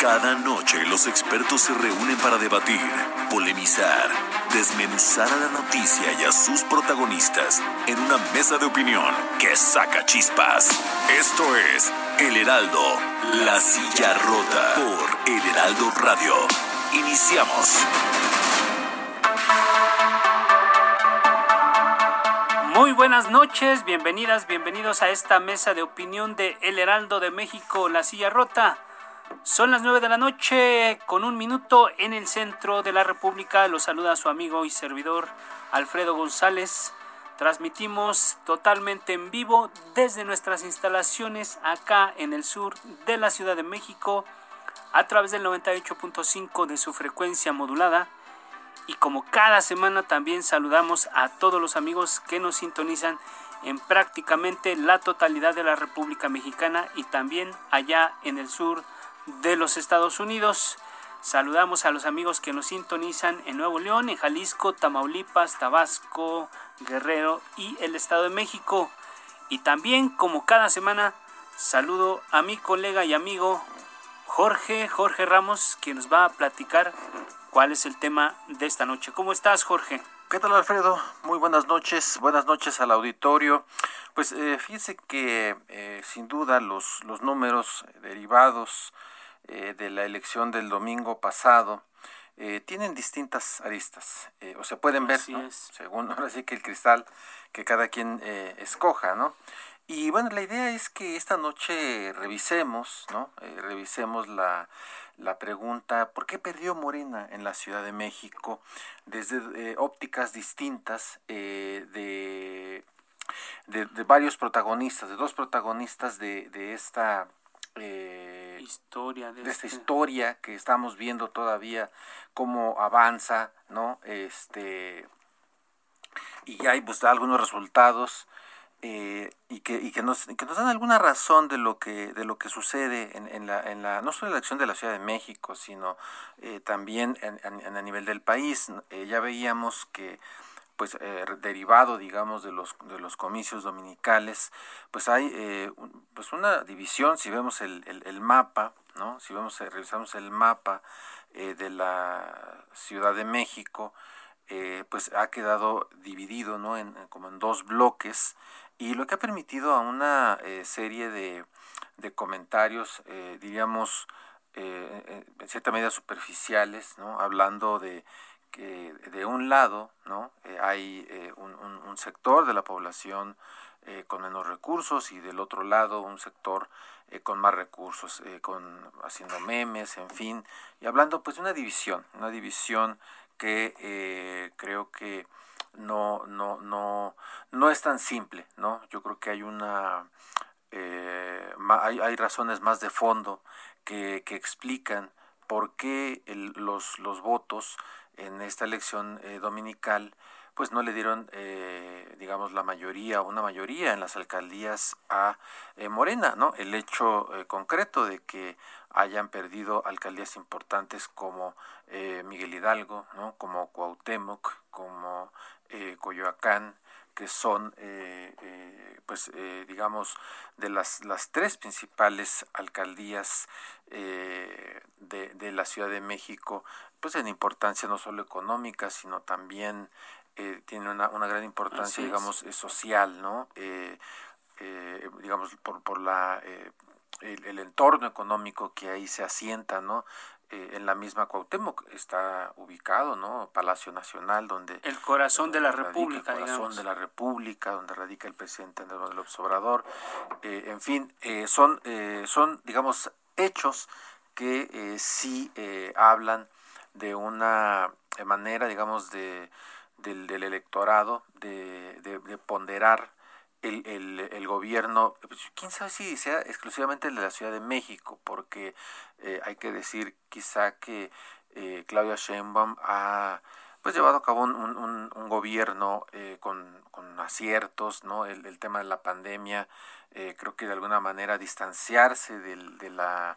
Cada noche los expertos se reúnen para debatir, polemizar, desmenuzar a la noticia y a sus protagonistas en una mesa de opinión que saca chispas. Esto es El Heraldo, la silla rota por El Heraldo Radio. Iniciamos. Muy buenas noches, bienvenidas, bienvenidos a esta mesa de opinión de El Heraldo de México, La Silla Rota. Son las nueve de la noche con un minuto en el centro de la República. Los saluda su amigo y servidor Alfredo González. Transmitimos totalmente en vivo desde nuestras instalaciones acá en el sur de la Ciudad de México a través del 98.5 de su frecuencia modulada. Y como cada semana también saludamos a todos los amigos que nos sintonizan en prácticamente la totalidad de la República Mexicana y también allá en el sur de los Estados Unidos. Saludamos a los amigos que nos sintonizan en Nuevo León, en Jalisco, Tamaulipas, Tabasco, Guerrero y el Estado de México. Y también, como cada semana, saludo a mi colega y amigo Jorge, Jorge Ramos, quien nos va a platicar cuál es el tema de esta noche. ¿Cómo estás, Jorge? ¿Qué tal, Alfredo? Muy buenas noches. Buenas noches al auditorio. Pues eh, fíjense que eh, sin duda los, los números derivados eh, de la elección del domingo pasado eh, tienen distintas aristas, eh, o se pueden ver, según ahora sí que el cristal que cada quien escoja, ¿no? Y bueno, la idea es que esta noche revisemos, ¿no? revisemos la, la pregunta, ¿por qué perdió Morena en la Ciudad de México? Desde ópticas distintas de, de, de, varios protagonistas, de dos protagonistas de, de esta eh, historia de, esta este historia que estamos viendo todavía cómo avanza no este y hay pues algunos resultados eh, y que y que nos dan alguna razón de lo que de lo que sucede en, en la en la no solo en la elección de la Ciudad de México sino eh, también en, a nivel del país. Eh, ya veíamos que pues eh, derivado digamos de los de los comicios dominicales pues hay eh, pues una división si vemos el, el, mapa no si vemos eh, revisamos el mapa de la Ciudad de México pues ha quedado dividido no como en dos bloques y lo que ha permitido a una serie de, comentarios diríamos en cierta medida superficiales no hablando de que de un lado ¿no? Eh, hay eh, un, sector de la población eh, con menos recursos y del otro lado un sector con más recursos, con haciendo memes, en fin, y hablando pues de una división, una división que creo que no, no, no, no es tan simple, ¿no? Yo creo que hay una hay, hay razones más de fondo que, que explican por qué el, los, los votos en esta elección eh, dominical pues no le dieron eh, digamos la mayoría una mayoría en las alcaldías a eh, Morena no el hecho concreto de que hayan perdido alcaldías importantes como Miguel Hidalgo no como Cuauhtémoc como Coyoacán que son pues digamos de las las tres principales alcaldías de, de la Ciudad de México pues en importancia no solo económica, sino también eh, tiene una, una gran importancia, digamos, eh, social, ¿no? Eh, digamos, por, por la, el, entorno económico que ahí se asienta, ¿no? en la misma Cuauhtémoc está ubicado, ¿no? Palacio Nacional, donde... El corazón de la República, El corazón de la República, donde radica el presidente Andrés López Obrador. en fin, son, son, digamos, hechos que sí hablan de una manera, digamos, de, del, electorado de, de, ponderar el, el, el, gobierno, pues, quién sabe si sea exclusivamente el de la Ciudad de México, porque eh, hay que decir quizá que eh, Claudia Sheinbaum ha pues llevado a cabo un, un, un gobierno eh, con, con, aciertos, ¿no? El, el, tema de la pandemia, eh, creo que de alguna manera distanciarse del, de, la,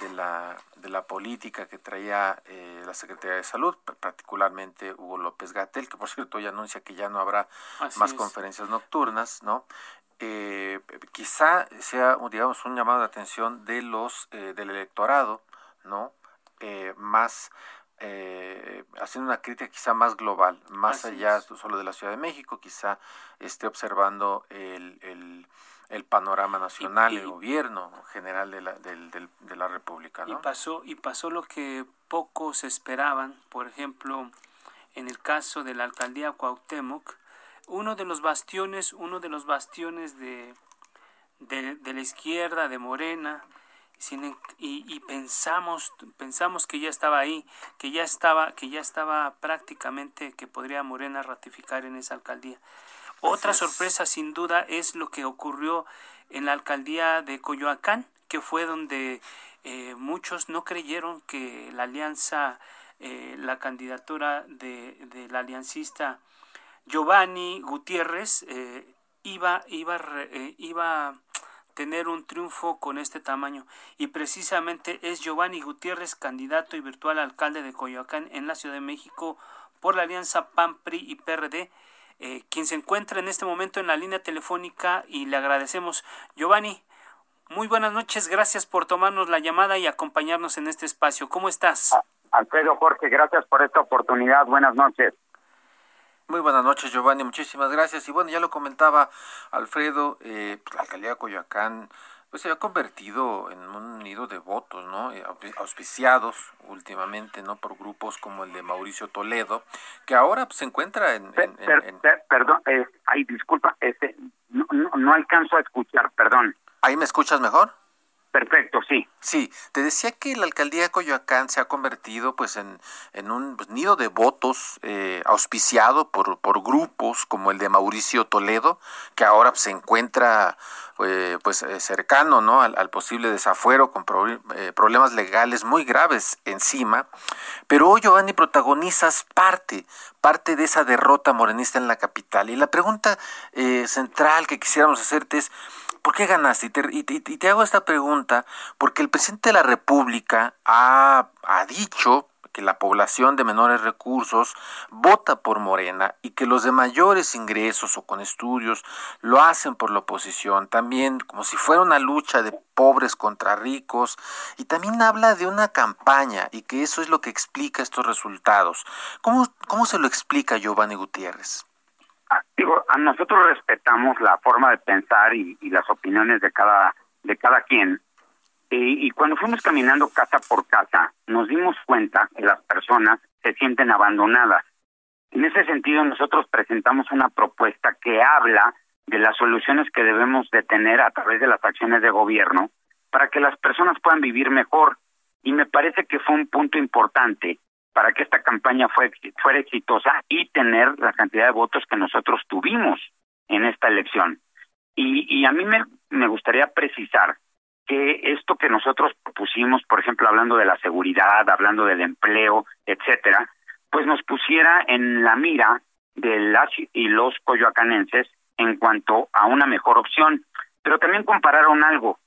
de, la, de la política que traía eh, la Secretaría de Salud, particularmente Hugo López Gatel, que por cierto ya anuncia que ya no habrá Así más es. conferencias nocturnas, ¿no? Eh, quizá sea, digamos, un llamado de atención de los, eh, del electorado, ¿no? Eh, más eh, haciendo una crítica quizá más global, más Así allá es. solo de la Ciudad de México, quizá esté observando el, el, el panorama nacional, y, y, el gobierno general de la, de, de, de la República. ¿no? Y, pasó, y pasó lo que pocos esperaban, por ejemplo, en el caso de la alcaldía Cuauhtémoc, uno de los bastiones, uno de los bastiones de, de, de la izquierda, de Morena, sin, y, y, pensamos pensamos que ya estaba ahí que ya estaba que ya estaba prácticamente que podría Morena ratificar en esa alcaldía. Otra sorpresa sin duda es lo que ocurrió en la alcaldía de Coyoacán que fue donde eh, muchos no creyeron que la alianza eh, la candidatura de, de, la aliancista Giovanni Gutiérrez eh, iba iba iba tener un triunfo con este tamaño y precisamente es Giovanni Gutiérrez, candidato y virtual alcalde de Coyoacán en la Ciudad de México por la alianza PAN, PRI y PRD, eh, quien se encuentra en este momento en la línea telefónica y le agradecemos. Giovanni, muy buenas noches, gracias por tomarnos la llamada y acompañarnos en este espacio. ¿Cómo estás? Alfredo Jorge, gracias por esta oportunidad. Buenas noches. Muy buenas noches, Giovanni. Muchísimas gracias. Y bueno, ya lo comentaba Alfredo, eh, pues, la alcaldía de Coyoacán pues se ha convertido en un nido de votos, ¿no? Eh, auspiciados últimamente, ¿no? Por grupos como el de Mauricio Toledo, que ahora pues, se encuentra en... en, per, en, per, perdón, eh, ay, disculpa, este, no, no, no alcanzo a escuchar, perdón. ¿Ahí me escuchas mejor? Perfecto, sí. Sí, te decía que la alcaldía de Coyoacán se ha convertido pues en, en un pues, nido de votos eh, auspiciado por, por grupos como el de Mauricio Toledo, que ahora pues, se encuentra eh, pues eh, cercano ¿no? al, al, posible desafuero con eh, problemas legales muy graves encima. Pero hoy, Giovanni, protagonizas parte, parte de esa derrota morenista en la capital. Y la pregunta eh, central que quisiéramos hacerte es, ¿por qué ganaste? Y te, y, te, y te, hago esta pregunta porque el presidente de la República ha, ha dicho que la población de menores recursos vota por Morena y que los de mayores ingresos o con estudios lo hacen por la oposición, también como si fuera una lucha de pobres contra ricos y también habla de una campaña y que eso es lo que explica estos resultados. ¿Cómo, cómo se lo explica Giovanni Gutiérrez? digo, a nosotros respetamos la forma de pensar y, las opiniones de cada de cada quien. Y, cuando fuimos caminando casa por casa, nos dimos cuenta que las personas se sienten abandonadas. En ese sentido, nosotros presentamos una propuesta que habla de las soluciones que debemos de tener a través de las acciones de gobierno para que las personas puedan vivir mejor. Y me parece que fue un punto importante para que esta campaña fue, fuera exitosa y tener la cantidad de votos que nosotros tuvimos en esta elección. Y, y a mí me, me gustaría precisar que esto que nosotros propusimos, por ejemplo, hablando de la seguridad, hablando del empleo, etcétera, pues nos pusiera en la mira de las y los coyoacanenses en cuanto a una mejor opción. Pero también compararon algo.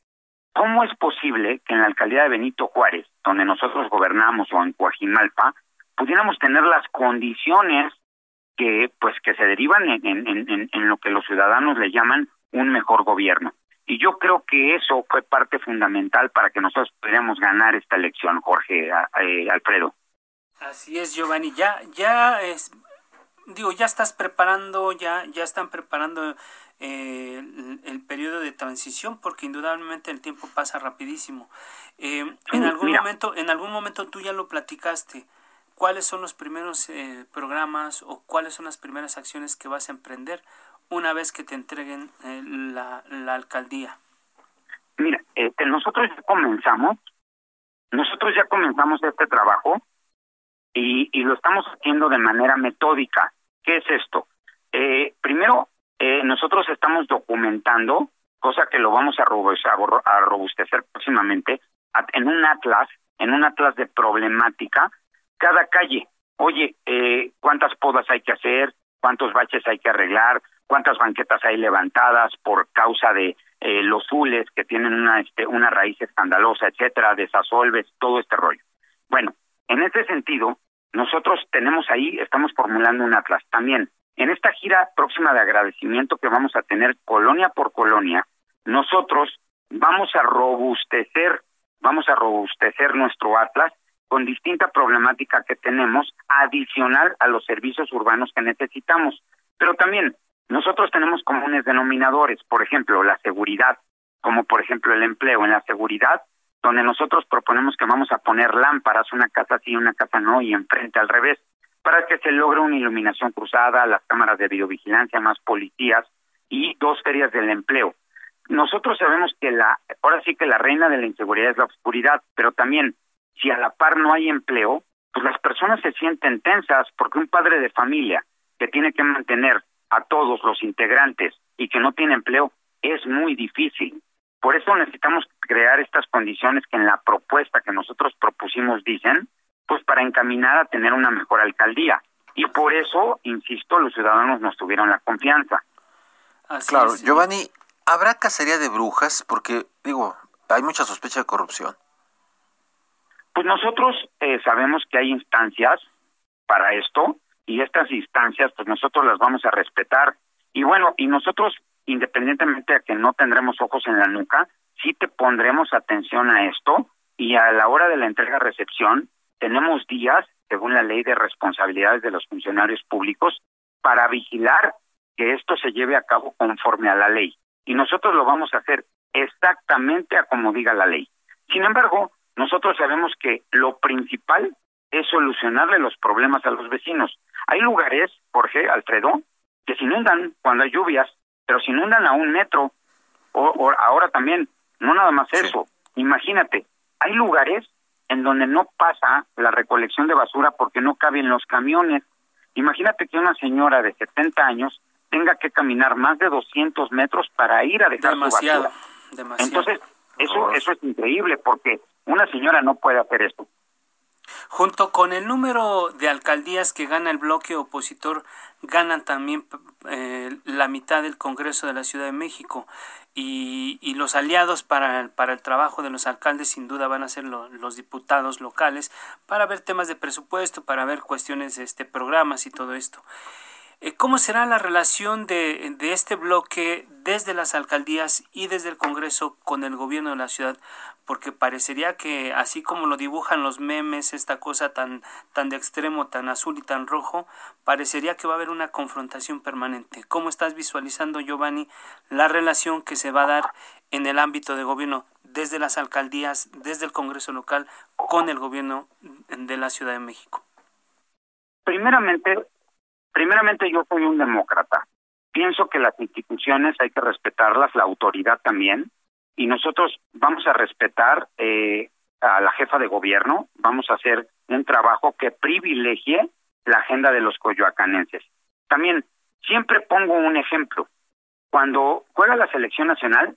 ¿Cómo es posible que en la alcaldía de Benito Juárez, donde nosotros gobernamos, o en Coajimalpa, pudiéramos tener las condiciones que pues que se derivan en, en, en, en lo que los ciudadanos le llaman un mejor gobierno? Y yo creo que eso fue parte fundamental para que nosotros pudiéramos ganar esta elección, Jorge, eh, Alfredo. Así es, Giovanni. Ya, ya es, digo, ya estás preparando, ya, ya están preparando eh, el, el, periodo de transición, porque indudablemente el tiempo pasa rapidísimo. Eh, en algún Mira. momento, en algún momento tú ya lo platicaste. ¿Cuáles son los primeros eh, programas o cuáles son las primeras acciones que vas a emprender una vez que te entreguen eh, la, la, alcaldía? Mira, este, nosotros ya comenzamos, nosotros ya comenzamos este trabajo y, y lo estamos haciendo de manera metódica. ¿Qué es esto? Eh, primero, eh, nosotros estamos documentando, cosa que lo vamos a robustecer próximamente, en un atlas, en un atlas de problemática, cada calle. Oye, eh, ¿cuántas podas hay que hacer? ¿Cuántos baches hay que arreglar? ¿Cuántas banquetas hay levantadas por causa de eh, los zules que tienen una, este, una raíz escandalosa, etcétera, desasolves, todo este rollo? Bueno, en ese sentido, nosotros tenemos ahí, estamos formulando un atlas. También, en esta gira próxima de agradecimiento que vamos a tener colonia por colonia, nosotros vamos a robustecer, vamos a robustecer nuestro atlas con distinta problemática que tenemos adicional a los servicios urbanos que necesitamos. Pero también nosotros tenemos comunes denominadores, por ejemplo, la seguridad, como por ejemplo el empleo. En la seguridad donde nosotros proponemos que vamos a poner lámparas, una casa sí, una casa no, y enfrente al revés, para que se logre una iluminación cruzada, las cámaras de videovigilancia, más policías y dos ferias del empleo. Nosotros sabemos que la, ahora sí que la reina de la inseguridad es la oscuridad, pero también si a la par no hay empleo, pues las personas se sienten tensas porque un padre de familia que tiene que mantener a todos los integrantes y que no tiene empleo es muy difícil. Por eso necesitamos crear estas condiciones que en la propuesta que nosotros propusimos dicen, pues para encaminar a tener una mejor alcaldía. Y por eso, insisto, los ciudadanos nos tuvieron la confianza. claro, Giovanni, ¿habrá cacería de brujas? Porque, digo, hay mucha sospecha de corrupción. Pues nosotros eh, sabemos que hay instancias para esto y estas instancias, pues nosotros las vamos a respetar. Y bueno, y nosotros independientemente de que no tendremos ojos en la nuca, sí te pondremos atención a esto y a la hora de la entrega-recepción tenemos días, según la ley de responsabilidades de los funcionarios públicos, para vigilar que esto se lleve a cabo conforme a la ley. Y nosotros lo vamos a hacer exactamente a como diga la ley. Sin embargo, nosotros sabemos que lo principal es solucionarle los problemas a los vecinos. Hay lugares, Jorge, Alfredo, que se inundan cuando hay lluvias pero si inundan a un metro, o, ahora también, no nada más eso, imagínate, hay lugares en donde no pasa la recolección de basura porque no caben los camiones. Imagínate que una señora de 70 años tenga que caminar más de 200 metros para ir a dejar su basura. Entonces, eso, eso es increíble porque una señora no puede hacer esto. Junto con el número de alcaldías que gana el bloque opositor, ganan también eh, la mitad del Congreso de la Ciudad de México. Y, los aliados para, para, el trabajo de los alcaldes sin duda van a ser los diputados locales para ver temas de presupuesto, para ver cuestiones de este, programas y todo esto. Eh, ¿Cómo será la relación de, de, este bloque desde las alcaldías y desde el Congreso con el gobierno de la ciudad? Porque parecería que así como lo dibujan los memes, esta cosa tan, tan de extremo, tan azul y tan rojo, parecería que va a haber una confrontación permanente. ¿Cómo estás visualizando, Giovanni, la relación que se va a dar en el ámbito de gobierno desde las alcaldías, desde el Congreso local, con el gobierno de la Ciudad de México? Primeramente, Primeramente yo soy un demócrata. Pienso que las instituciones hay que respetarlas, la autoridad también, y nosotros vamos a respetar eh, a la jefa de gobierno, vamos a hacer un trabajo que privilegie la agenda de los coyoacanenses. También siempre pongo un ejemplo. Cuando juega la selección nacional,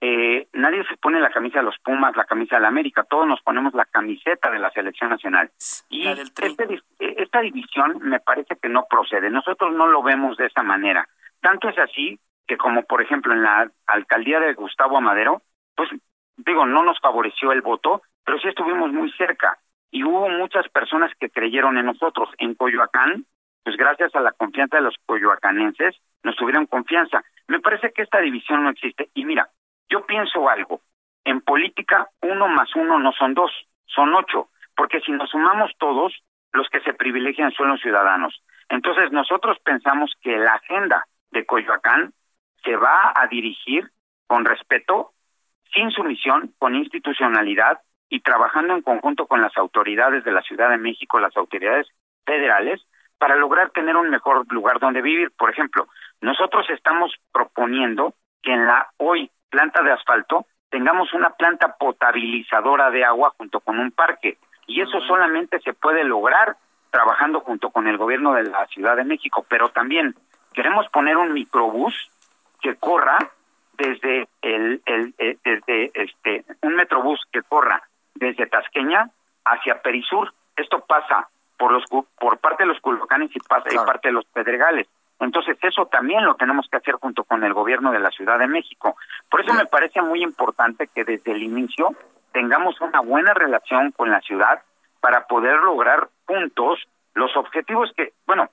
eh, nadie se pone la camisa de los Pumas, la camisa de la América, todos nos ponemos la camiseta de la selección nacional. Y este e, esta división me parece que no procede, nosotros no lo vemos de esa manera. Tanto es así que como por ejemplo en la alcaldía de Gustavo Amadero, pues digo, no nos favoreció el voto, pero sí estuvimos muy cerca y hubo muchas personas que creyeron en nosotros. En Coyoacán, pues gracias a la confianza de los coyoacanenses, nos tuvieron confianza. Me parece que esta división no existe. Y mira, yo pienso algo, en política uno más uno no son dos, son ocho, porque si nos sumamos todos, los que se privilegian son los ciudadanos. Entonces nosotros pensamos que la agenda de Coyoacán se va a dirigir con respeto, sin sumisión, con institucionalidad y trabajando en conjunto con las autoridades de la Ciudad de México, las autoridades federales, para lograr tener un mejor lugar donde vivir. Por ejemplo, nosotros estamos proponiendo que en la hoy planta de asfalto, tengamos una planta potabilizadora de agua junto con un parque. Y eso solamente se puede lograr trabajando junto con el gobierno de la Ciudad de México, pero también Queremos poner un microbús que corra desde el, el, eh, desde este un metrobús que corra desde Tasqueña hacia Perisur. Esto pasa por los por parte de los Culhuacanes y pasa y parte de los Pedregales. Entonces eso también lo tenemos que hacer junto con el gobierno de la Ciudad de México. Por eso me parece muy importante que desde el inicio tengamos una buena relación con la ciudad para poder lograr juntos los objetivos que, bueno,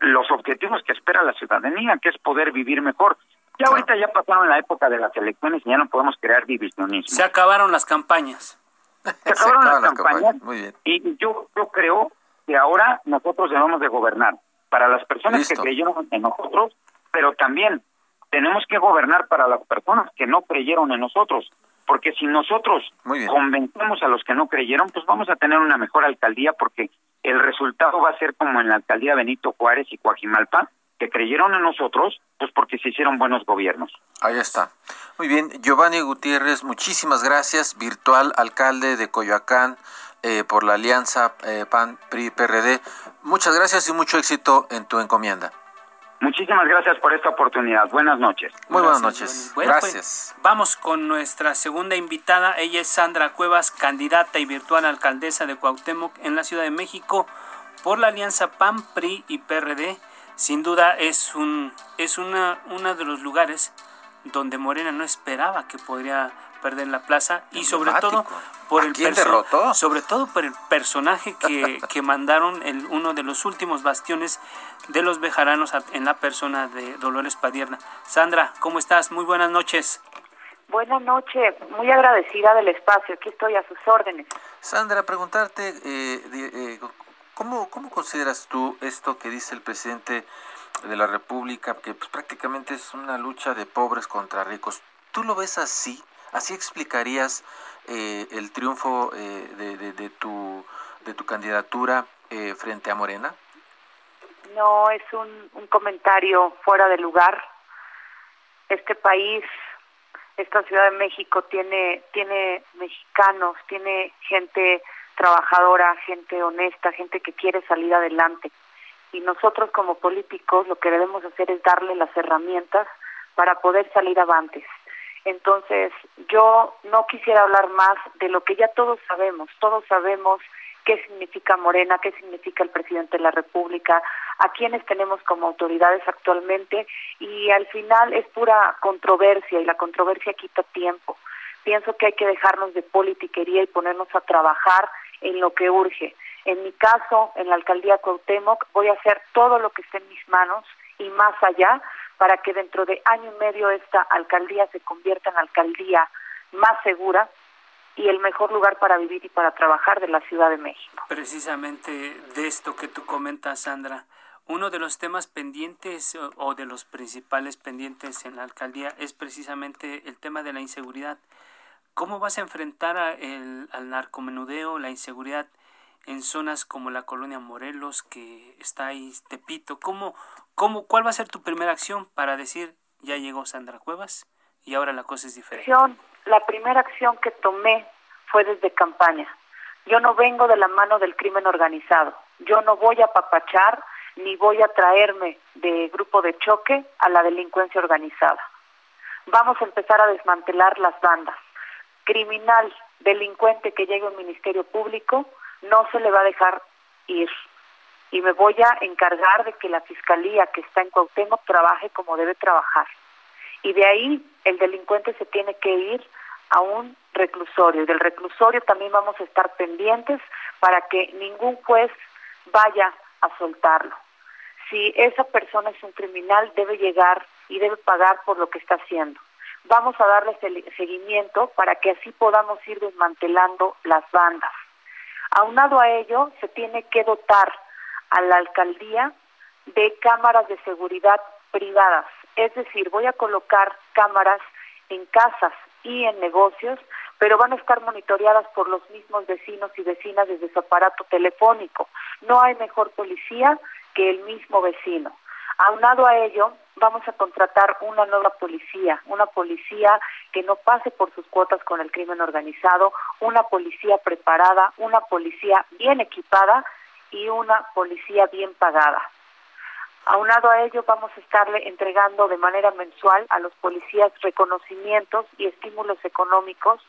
los objetivos que espera la ciudadanía, que es poder vivir mejor. Ya ahorita ya pasaron la época de las elecciones y ya no podemos crear divisionismo. Se acabaron las campañas. Se acabaron las, campañas. Y yo, yo creo que ahora nosotros debemos de gobernar para las personas que creyeron en nosotros, pero también tenemos que gobernar para las personas que no creyeron en nosotros. Porque si nosotros convencemos a los que no creyeron, pues vamos a tener una mejor alcaldía porque el resultado va a ser como en la alcaldía Benito Juárez y Coajimalpa, que creyeron en nosotros, pues porque se hicieron buenos gobiernos. Ahí está. Muy bien, Giovanni Gutiérrez, muchísimas gracias, virtual alcalde de Coyoacán eh, por la alianza eh, PAN-PRI-PRD. Muchas gracias y mucho éxito en tu encomienda. Muchísimas gracias por esta oportunidad. Buenas noches. Muy buenas noches. Pues, gracias. vamos con nuestra segunda invitada. Ella es Sandra Cuevas, candidata y virtual alcaldesa de Cuauhtémoc en la Ciudad de México por la alianza PAN, PRI y PRD. Sin duda es un es una uno de los lugares donde Morena no esperaba que podría perder la plaza y sobre todo por el derrotó? sobre todo por el personaje que, que mandaron el uno de los últimos bastiones de los bejaranos en la persona de Dolores Padierna. Sandra, ¿cómo estás? Muy buenas noches. Buenas noches, muy agradecida del espacio, aquí estoy a sus órdenes. Sandra, preguntarte, eh, eh, ¿cómo, ¿cómo consideras tú esto que dice el presidente de la República, que pues, prácticamente es una lucha de pobres contra ricos? ¿Tú lo ves así? ¿Así explicarías eh, el triunfo de, de, tu, de tu candidatura frente a Morena? no es un, un comentario fuera de lugar. Este país, esta Ciudad de México tiene, tiene mexicanos, tiene gente trabajadora, gente honesta, gente que quiere salir adelante. Y nosotros como políticos lo que debemos hacer es darle las herramientas para poder salir avantes. Entonces, yo no quisiera hablar más de lo que ya todos sabemos. Todos sabemos qué significa Morena, qué significa el presidente de la República, a quienes tenemos como autoridades actualmente y al final es pura controversia y la controversia quita tiempo. Pienso que hay que dejarnos de politiquería y ponernos a trabajar en lo que urge. En mi caso, en la alcaldía Cuauhtémoc, voy a hacer todo lo que esté en mis manos y más allá para que dentro de año y medio esta alcaldía se convierta en alcaldía más segura, y el mejor lugar para vivir y para trabajar de la Ciudad de México. Precisamente de esto que tú comentas, Sandra, uno de los temas pendientes o de los principales pendientes en la alcaldía es precisamente el tema de la inseguridad. ¿Cómo vas a enfrentar el, al narcomenudeo, la inseguridad en zonas como la colonia Morelos, que está ahí, Tepito? ¿Cómo, cómo, ¿Cuál va a ser tu primera acción para decir, ya llegó Sandra Cuevas y ahora la cosa es diferente? la primera acción que tomé fue desde campaña. Yo no vengo de la mano del crimen organizado. Yo no voy a papachar ni voy a traerme de grupo de choque a la delincuencia organizada. Vamos a empezar a desmantelar las bandas. Criminal, delincuente que llegue a un ministerio público, no se le va a dejar ir. Y me voy a encargar de que la fiscalía que está en Cuauhtémoc trabaje como debe trabajar y de ahí el delincuente se tiene que ir a un reclusorio. Y del reclusorio también vamos a estar pendientes para que ningún juez vaya a soltarlo. Si esa persona es un criminal, debe llegar y debe pagar por lo que está haciendo. Vamos a darle seguimiento para que así podamos ir desmantelando las bandas. Aunado a ello, se tiene que dotar a la alcaldía de cámaras de seguridad privadas es decir, voy a colocar cámaras en casas y en negocios, pero van a estar monitoreadas por los mismos vecinos y vecinas desde su aparato telefónico. No hay mejor policía que el mismo vecino. Aunado a ello, vamos a contratar una nueva policía, una policía que no pase por sus cuotas con el crimen organizado, una policía preparada, una policía bien equipada y una policía bien pagada. Aunado a ello, vamos a estarle entregando de manera mensual a los policías reconocimientos y estímulos económicos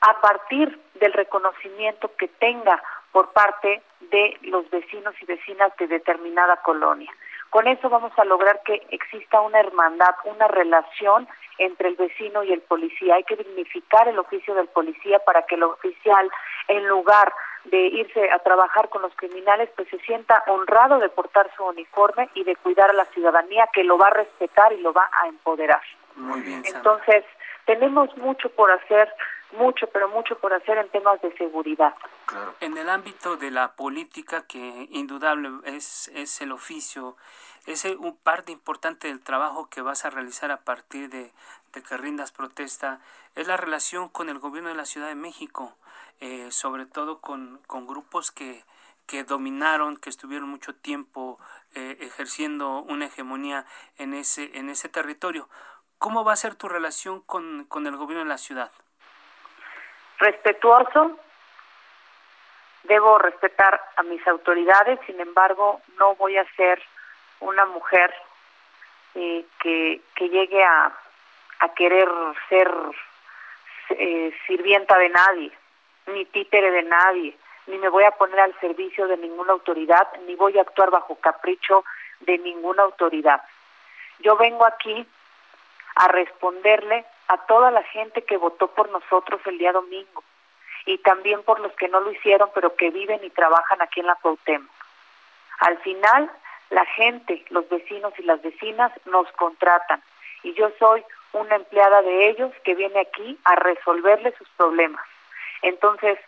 a partir del reconocimiento que tenga por parte de los vecinos y vecinas de determinada colonia. Con eso vamos a lograr que exista una hermandad, una relación entre el vecino y el policía. Hay que dignificar el oficio del policía para que el oficial, en lugar de irse a trabajar con los criminales, pues se sienta honrado de portar su uniforme y de cuidar a la ciudadanía que lo va a respetar y lo va a empoderar. Muy bien. Entonces, tenemos mucho por hacer mucho, pero mucho por hacer en temas de seguridad. En el ámbito de la política, que indudable es, es el oficio, es un parte importante del trabajo que vas a realizar a partir de, de que rindas protesta, es la relación con el gobierno de la Ciudad de México, eh, sobre todo con, con grupos que, que dominaron, que estuvieron mucho tiempo eh, ejerciendo una hegemonía en ese, en ese territorio. ¿Cómo va a ser tu relación con, con el gobierno de la ciudad? Respetuoso, debo respetar a mis autoridades, sin embargo, no voy a ser una mujer eh, que, que llegue a, a querer ser eh, sirvienta de nadie, ni títere de nadie, ni me voy a poner al servicio de ninguna autoridad, ni voy a actuar bajo capricho de ninguna autoridad. Yo vengo aquí a responderle a toda la gente que votó por nosotros el día domingo y también por los que no lo hicieron pero que viven y trabajan aquí en la Cuauhtémoc. Al final, la gente, los vecinos y las vecinas nos contratan y yo soy una empleada de ellos que viene aquí a resolverles sus problemas. Entonces,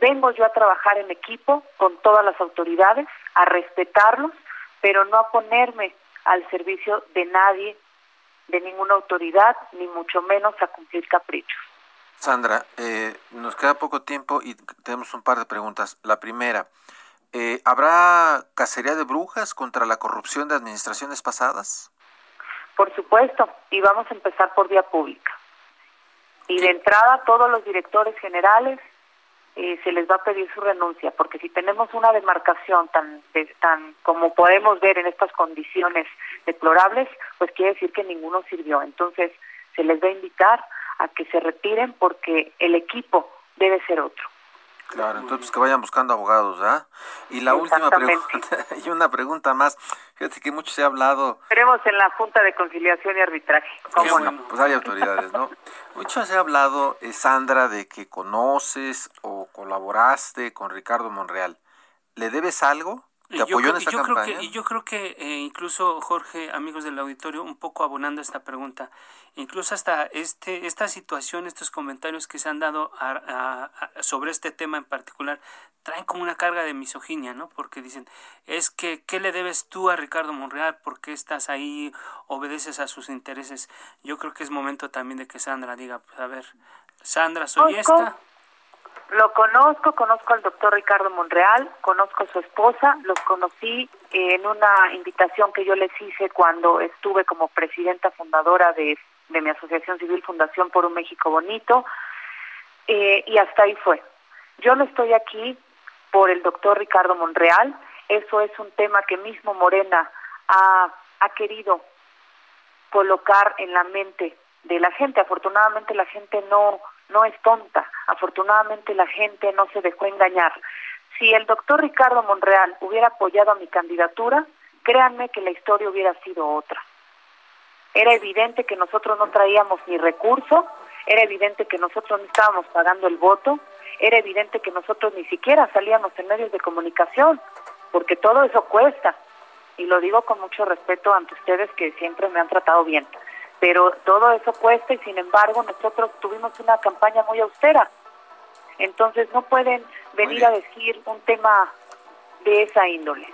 vengo yo a trabajar en equipo con todas las autoridades, a respetarlos, pero no a ponerme al servicio de nadie de ninguna autoridad, ni mucho menos a cumplir caprichos. Sandra, eh, nos queda poco tiempo y tenemos un par de preguntas. La primera, eh, ¿habrá cacería de brujas contra la corrupción de administraciones pasadas? Por supuesto, y vamos a empezar por vía pública. Y de entrada, todos los directores generales eh, se les va a pedir su renuncia, porque si tenemos una demarcación tan, tan como podemos ver en estas condiciones deplorables, pues quiere decir que ninguno sirvió. Entonces, se les va a invitar a que se retiren porque el equipo debe ser otro. Claro, entonces pues, que vayan buscando abogados, ¿ah? Y la última pregunta, y una pregunta más. Fíjate que mucho se ha hablado. Esperemos en la Junta de Conciliación y Arbitraje. ¿Cómo bueno, pues hay autoridades, ¿no? mucho se ha hablado, eh, Sandra, de que conoces o colaboraste con Ricardo Monreal. ¿Le debes algo? ¿Te apoyó en esta yo campaña? Creo que, y yo creo que eh, incluso, Jorge, amigos del auditorio, un poco abonando esta pregunta, incluso hasta este esta situación, estos comentarios que se han dado sobre este tema en particular, traen como una carga de misoginia, ¿no? Porque dicen, es que, ¿qué le debes tú a Ricardo Monreal? ¿Por qué estás ahí? ¿Obedeces a sus intereses? Yo creo que es momento también de que Sandra diga, pues a ver, Sandra, soy esta lo conozco, conozco al doctor Ricardo Monreal, conozco a su esposa, los conocí en una invitación que yo les hice cuando estuve como presidenta fundadora de, mi asociación civil Fundación por un México Bonito, eh, y hasta ahí fue. Yo no estoy aquí por el doctor Ricardo Monreal, eso es un tema que mismo Morena ha, ha querido colocar en la mente de la gente. Afortunadamente la gente no no es tonta. Afortunadamente la gente no se dejó engañar. Si el doctor Ricardo Monreal hubiera apoyado a mi candidatura, créanme que la historia hubiera sido otra. Era evidente que nosotros no traíamos ni recurso, era evidente que nosotros no estábamos pagando el voto, era evidente que nosotros ni siquiera salíamos en medios de comunicación, porque todo eso cuesta. Y lo digo con mucho respeto ante ustedes que siempre me han tratado bien pero todo eso cuesta y sin embargo nosotros tuvimos una campaña muy austera. Entonces no pueden venir a decir un tema de esa índole.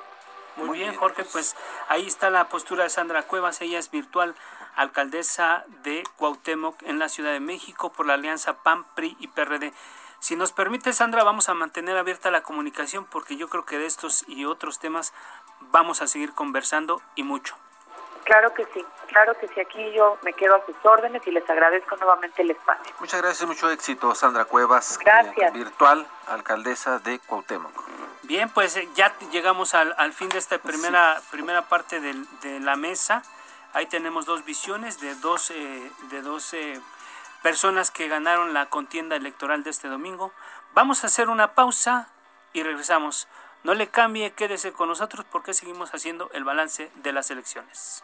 Muy bien, Jorge, pues ahí está la postura de Sandra Cuevas, ella es virtual alcaldesa de Cuauhtémoc en la Ciudad de México por la alianza PAN, PRI y PRD. Si nos permite, Sandra, vamos a mantener abierta la comunicación porque yo creo que de estos y otros temas vamos a seguir conversando y mucho. Claro que sí, claro que sí. Aquí yo me quedo a sus órdenes y les agradezco nuevamente el espacio. Muchas gracias, mucho éxito, Sandra Cuevas. Gracias. virtual, alcaldesa de Cuauhtémoc. Bien, pues eh, ya llegamos al, al fin de esta primera, primera parte de, de, la mesa. Ahí tenemos dos visiones de dos, eh, de dos eh, personas que ganaron la contienda electoral de este domingo. Vamos a hacer una pausa y regresamos. No le cambie, quédese con nosotros porque seguimos haciendo el balance de las elecciones.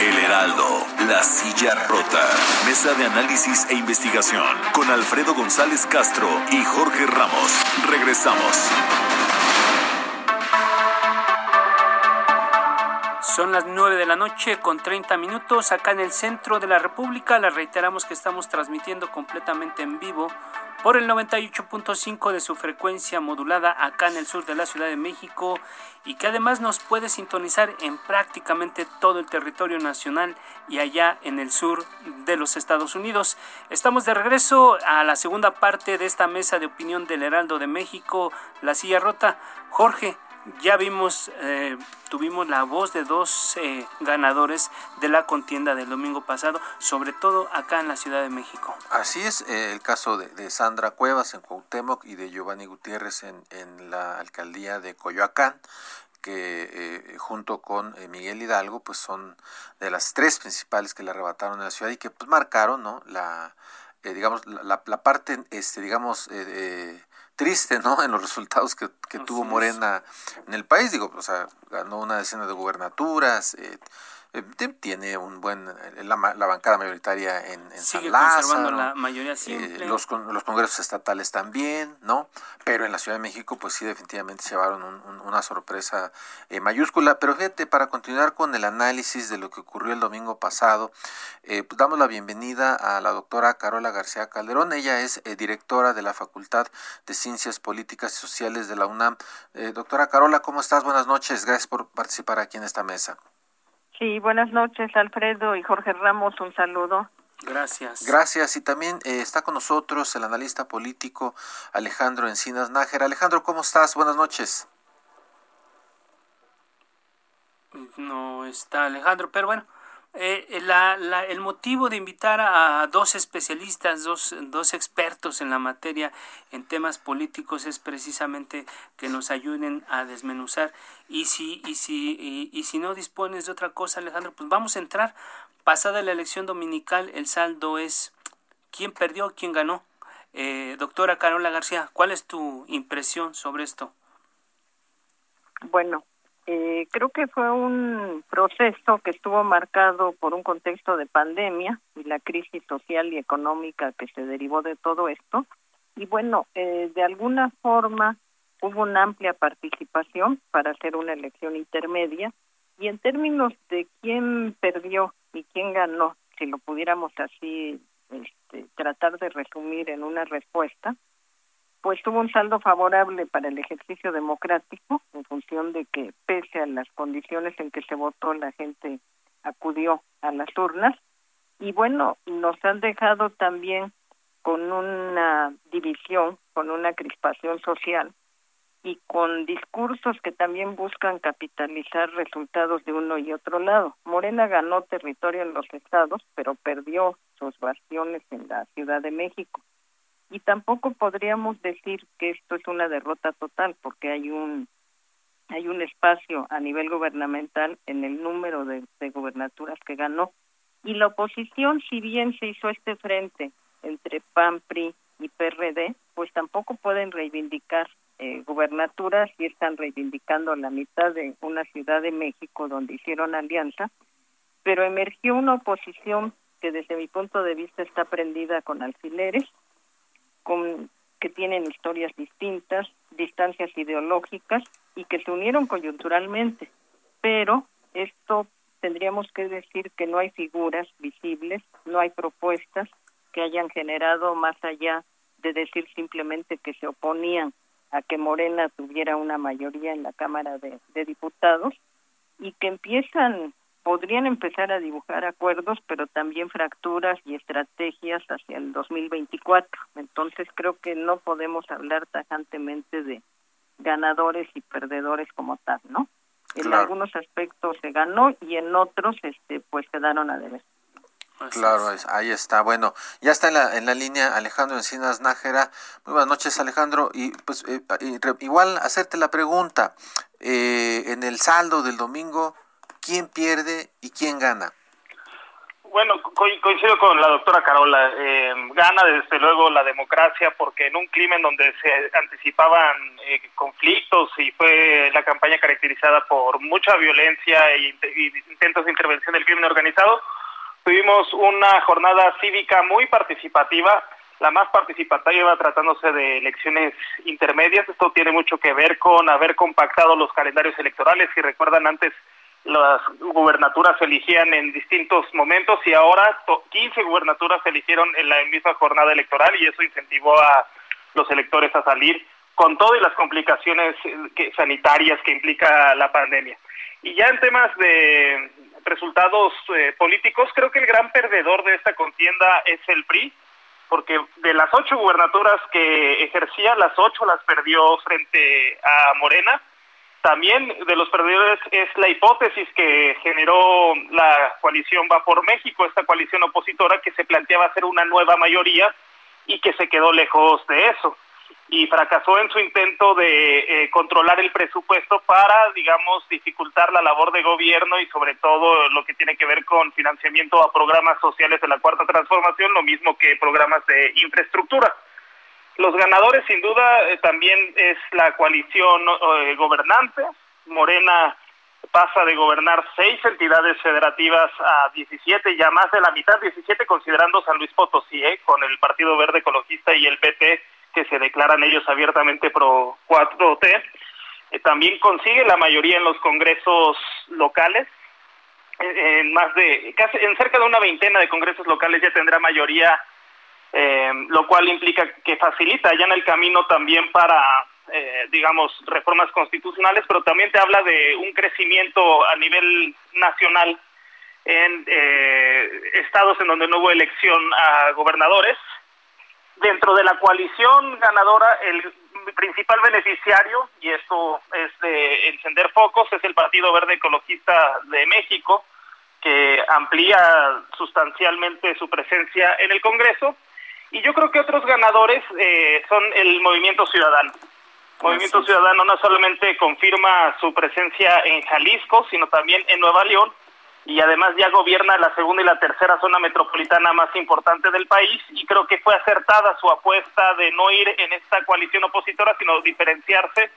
El Heraldo, la silla rota. Mesa de análisis e investigación con Alfredo González Castro y Jorge Ramos. Regresamos. Son las 9 de la noche con 30 minutos acá en el centro de la República. Les reiteramos que estamos transmitiendo completamente en vivo por el 98.5 de su frecuencia modulada acá en el sur de la Ciudad de México y que además nos puede sintonizar en prácticamente todo el territorio nacional y allá en el sur de los Estados Unidos. Estamos de regreso a la segunda parte de esta mesa de opinión del Heraldo de México, La Silla Rota. Jorge, ya vimos, eh, tuvimos la voz de dos eh, ganadores de la contienda del domingo pasado, sobre todo acá en la Ciudad de México. Así es, eh, el caso de, Sandra Cuevas en Cuauhtémoc y de Giovanni Gutiérrez en, en la alcaldía de Coyoacán que junto con Miguel Hidalgo pues son de las tres principales que le arrebataron en la ciudad y que pues marcaron no la digamos la, la, parte este digamos eh, triste, ¿no? En los resultados que, que tuvo Morena en el país. Digo, o sea, ganó una decena de gubernaturas, eh, tiene un buen eh, la, la bancada mayoritaria en, en Sigue San Lázaro, la mayoría eh, los, con- los congresos estatales también, ¿no? Pero en la Ciudad de México, pues sí, definitivamente llevaron un- un- una sorpresa eh, mayúscula. Pero fíjate, para continuar con el análisis de lo que ocurrió el domingo pasado, eh, pues damos la bienvenida a la doctora Carola García Calderón. Ella es eh, directora de la Facultad de Ciencias Políticas y Sociales de la UNAM. Eh, doctora Carola, ¿cómo estás? Buenas noches. Gracias por participar aquí en esta mesa. Sí, buenas noches, Alfredo y Jorge Ramos, un saludo. Gracias. Gracias. Y también eh, está con nosotros el analista político Alejandro Encinas Nájera. Alejandro, ¿cómo estás? Buenas noches. No está Alejandro, pero bueno, eh, la- la- el motivo de invitar a dos especialistas, dos, dos expertos en la materia, en temas políticos, es precisamente que nos ayuden a desmenuzar. Y si, y si, y, y si no dispones de otra cosa, Alejandro, pues vamos a entrar. Pasada la elección dominical, el saldo es quién perdió, quién ganó. Eh, doctora Carola García, ¿cuál es tu impresión sobre esto? Bueno, eh, creo que fue un proceso que estuvo marcado por un contexto de pandemia y la crisis social y económica que se derivó de todo esto. Y bueno, eh, de alguna forma hubo una amplia participación para hacer una elección intermedia. Y en términos de quién perdió y quién ganó, si lo pudiéramos así este, tratar de resumir en una respuesta, pues tuvo un saldo favorable para el ejercicio democrático en función de que pese a las condiciones en que se votó la gente acudió a las urnas y bueno nos han dejado también con una división con una crispación social y con discursos que también buscan capitalizar resultados de uno y otro lado. Morena ganó territorio en los estados, pero perdió sus bastiones en la Ciudad de México y tampoco podríamos decir que esto es una derrota total porque hay un hay un espacio a nivel gubernamental en el número de, de gubernaturas que ganó y la oposición si bien se hizo este frente entre PAN, PRI y PRD pues tampoco pueden reivindicar eh, gubernaturas y están reivindicando la mitad de una ciudad de México donde hicieron alianza pero emergió una oposición que desde mi punto de vista está prendida con alfileres con que tienen historias distintas, distancias ideológicas y que se unieron coyunturalmente. Pero esto tendríamos que decir que no hay figuras visibles, no hay propuestas que hayan generado más allá de decir simplemente que se oponían a que Morena tuviera una mayoría en la Cámara de, de Diputados y que empiezan podrían empezar a dibujar acuerdos, pero también fracturas y estrategias hacia el 2024. Entonces creo que no podemos hablar tajantemente de ganadores y perdedores como tal, ¿no? En Claro. algunos aspectos se ganó y en otros, este, pues quedaron a deber. Claro, ahí está. Bueno, ya está en la, en la línea Alejandro Encinas Nájera. Muy buenas noches, Alejandro. Y pues eh, igual hacerte la pregunta, eh, en el saldo del domingo, ¿quién pierde y quién gana? Bueno, coincido con la doctora Carola. Eh, gana desde luego la democracia porque en un crimen donde se anticipaban eh, conflictos y fue la campaña caracterizada por mucha violencia e, intentos de intervención del crimen organizado, tuvimos una jornada cívica muy participativa, la más participativa tratándose de elecciones intermedias. Esto tiene mucho que ver con haber compactado los calendarios electorales. Si recuerdan antes las gubernaturas se eligían en distintos momentos y ahora 15 gubernaturas se eligieron en la misma jornada electoral y eso incentivó a los electores a salir con todo y las complicaciones eh, sanitarias que implica la pandemia. Y ya en temas de resultados eh, políticos, creo que el gran perdedor de esta contienda es el PRI, porque de las ocho gubernaturas que ejercía, las ocho las perdió frente a Morena. También de los perdedores es la hipótesis que generó la coalición Va por México, esta coalición opositora que se planteaba hacer una nueva mayoría y que se quedó lejos de eso y fracasó en su intento de eh, controlar el presupuesto para, digamos, dificultar la labor de gobierno y sobre todo lo que tiene que ver con financiamiento a programas sociales de la Cuarta Transformación, lo mismo que programas de infraestructura. Los ganadores, sin duda, eh, también es la coalición eh, gobernante. Morena pasa de gobernar seis entidades federativas a 17, ya más de la mitad, 17 considerando San Luis Potosí, eh, con el Partido Verde Ecologista y el PT, que se declaran ellos abiertamente pro 4T. también consigue la mayoría en los congresos locales, en más de casi en cerca de una veintena de congresos locales ya tendrá mayoría eh, lo cual implica que facilita ya en el camino también para, eh, digamos, reformas constitucionales, pero también te habla de un crecimiento a nivel nacional en eh, estados en donde no hubo elección a gobernadores. Dentro de la coalición ganadora, el principal beneficiario, y esto es de encender focos, es el Partido Verde Ecologista de México, que amplía sustancialmente su presencia en el Congreso y yo creo que otros ganadores eh, son el Movimiento Ciudadano. Movimiento Ciudadano no solamente confirma su presencia en Jalisco, sino también en Nueva León, y además ya gobierna la segunda y la tercera zona metropolitana más importante del país, y creo que fue acertada su apuesta de no ir en esta coalición opositora, sino diferenciarse,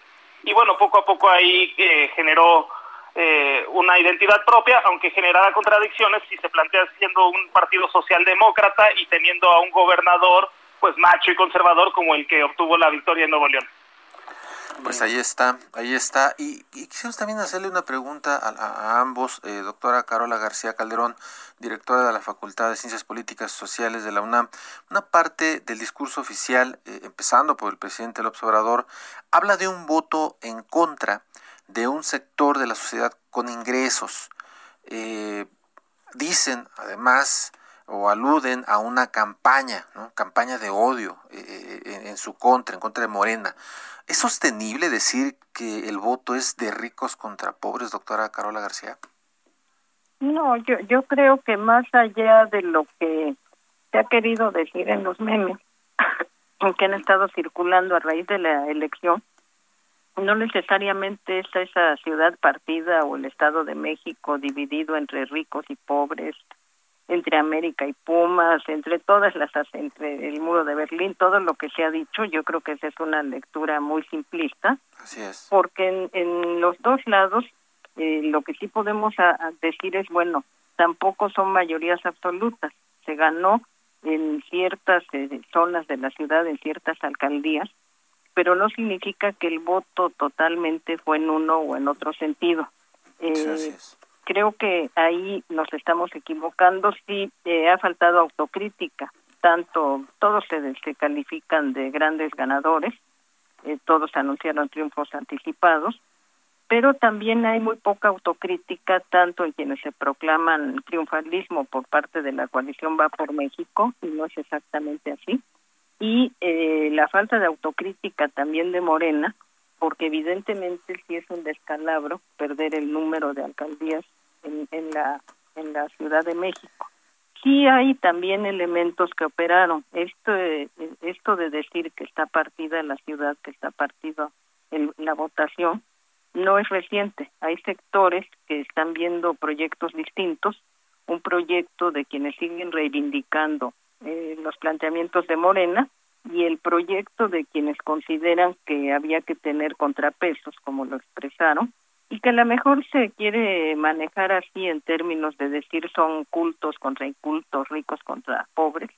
y bueno, poco a poco ahí eh, generó eh, una identidad propia, aunque generara contradicciones si se plantea siendo un partido socialdemócrata y teniendo a un gobernador pues macho y conservador como el que obtuvo la victoria en Nuevo León. Pues ahí está, ahí está. Y, y quisiéramos también hacerle una pregunta a, ambos, eh, doctora Carola García Calderón, directora de la Facultad de Ciencias Políticas y Sociales de la UNAM. Una parte del discurso oficial, eh, empezando por el presidente López Obrador, habla de un voto en contra de un sector de la sociedad con ingresos. Eh, dicen además o aluden a una campaña, campaña de odio eh, eh, en, su contra, en contra de Morena. ¿Es sostenible decir que el voto es de ricos contra pobres, doctora Carola García? No, yo, yo creo que más allá de lo que se ha querido decir en los memes que han estado circulando a raíz de la elección, no necesariamente es esa ciudad partida o el Estado de México dividido entre ricos y pobres, entre América y Pumas, entre todas las, entre el muro de Berlín, todo lo que se ha dicho, yo creo que esa es una lectura muy simplista. Así es. Porque en, los dos lados eh, lo que sí podemos decir es, bueno, tampoco son mayorías absolutas. Se ganó en ciertas eh, zonas de la ciudad, en ciertas alcaldías, pero no significa que el voto totalmente fue en uno o en otro sentido. Eh, creo que ahí nos estamos equivocando, sí eh, ha faltado autocrítica, tanto todos se, se califican de grandes ganadores, eh, todos anunciaron triunfos anticipados, pero también hay muy poca autocrítica tanto en quienes se proclaman triunfalismo por parte de la coalición Va por México, y no es exactamente así, y eh, la falta de autocrítica también de Morena, porque evidentemente sí es un descalabro perder el número de alcaldías en, en la en la Ciudad de México. sí hay también elementos que operaron. Esto, esto de decir que está partida la ciudad, que está partido la votación, no es reciente. Hay sectores que están viendo proyectos distintos, un proyecto de quienes siguen reivindicando eh, los planteamientos de Morena y el proyecto de quienes consideran que había que tener contrapesos, como lo expresaron, y que a lo mejor se quiere manejar así en términos de decir son cultos contra incultos, ricos contra pobres,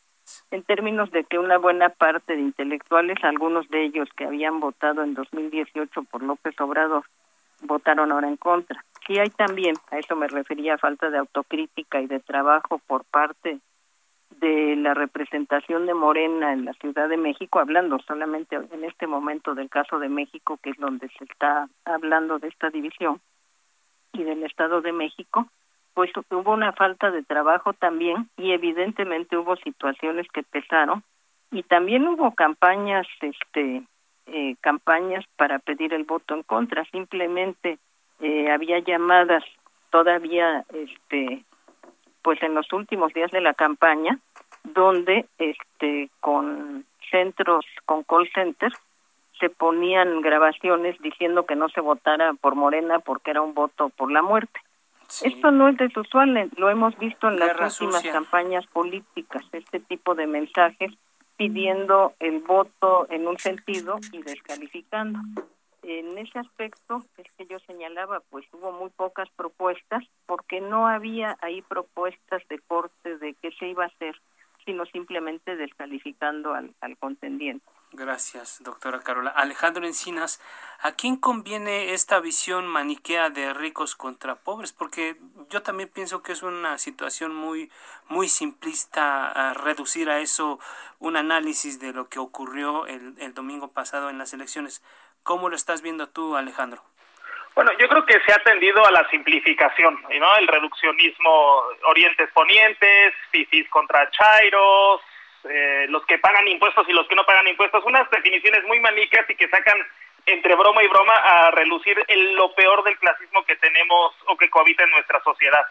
en términos de que una buena parte de intelectuales, algunos de ellos que habían votado en 2018 por López Obrador, votaron ahora en contra. Sí hay también, a eso me refería, falta de autocrítica y de trabajo por parte de la representación de Morena en la Ciudad de México, hablando solamente en este momento del caso de México, que es donde se está hablando de esta división, y del Estado de México, pues hubo una falta de trabajo también y evidentemente hubo situaciones que pesaron y también hubo campañas este eh, campañas para pedir el voto en contra. Simplemente eh, había llamadas todavía este pues en los últimos días de la campaña donde este con centros con call centers se ponían grabaciones diciendo que no se votara por Morena porque era un voto por la muerte. Esto no es desusual, lo hemos visto en las últimas campañas políticas, este tipo de mensajes pidiendo el voto en un sentido y descalificando. En ese aspecto es que yo señalaba, pues hubo muy pocas propuestas porque no había ahí propuestas de corte de qué se iba a hacer, sino simplemente descalificando al, al contendiente. Gracias, doctora Carola. Alejandro Encinas, ¿a quién conviene esta visión maniquea de ricos contra pobres? Porque yo también pienso que es una situación muy, muy simplista reducir a eso un análisis de lo que ocurrió el, el domingo pasado en las elecciones. ¿Cómo lo estás viendo tú, Alejandro? Bueno, yo creo que se ha tendido a la simplificación, ¿no? El reduccionismo orientes ponientes, fifis contra chairos, eh, los que pagan impuestos y los que no pagan impuestos, unas definiciones muy manicas y que sacan entre broma y broma a relucir el, lo peor del clasismo que tenemos o que cohabita en nuestra sociedad.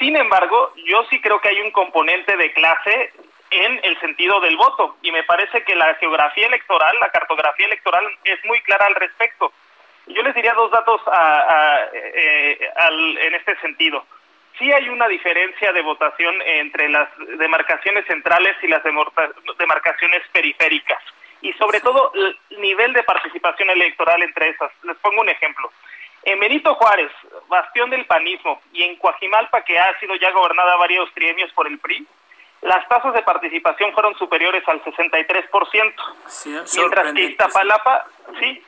Sin embargo, yo sí creo que hay un componente de clase en el sentido del voto y me parece que la geografía electoral, la cartografía electoral es muy clara al respecto. Yo les diría dos datos a, eh, en este sentido sí hay una diferencia de votación entre las demarcaciones centrales y las demarcaciones periféricas y sobre todo el nivel de participación electoral entre esas. Les pongo un ejemplo. En Benito Juárez, bastión del panismo, y en Coajimalpa, que ha sido ya gobernada varios trienios por el PRI, las tasas de participación fueron superiores al 63%, sí, mientras que Iztapalapa, sí,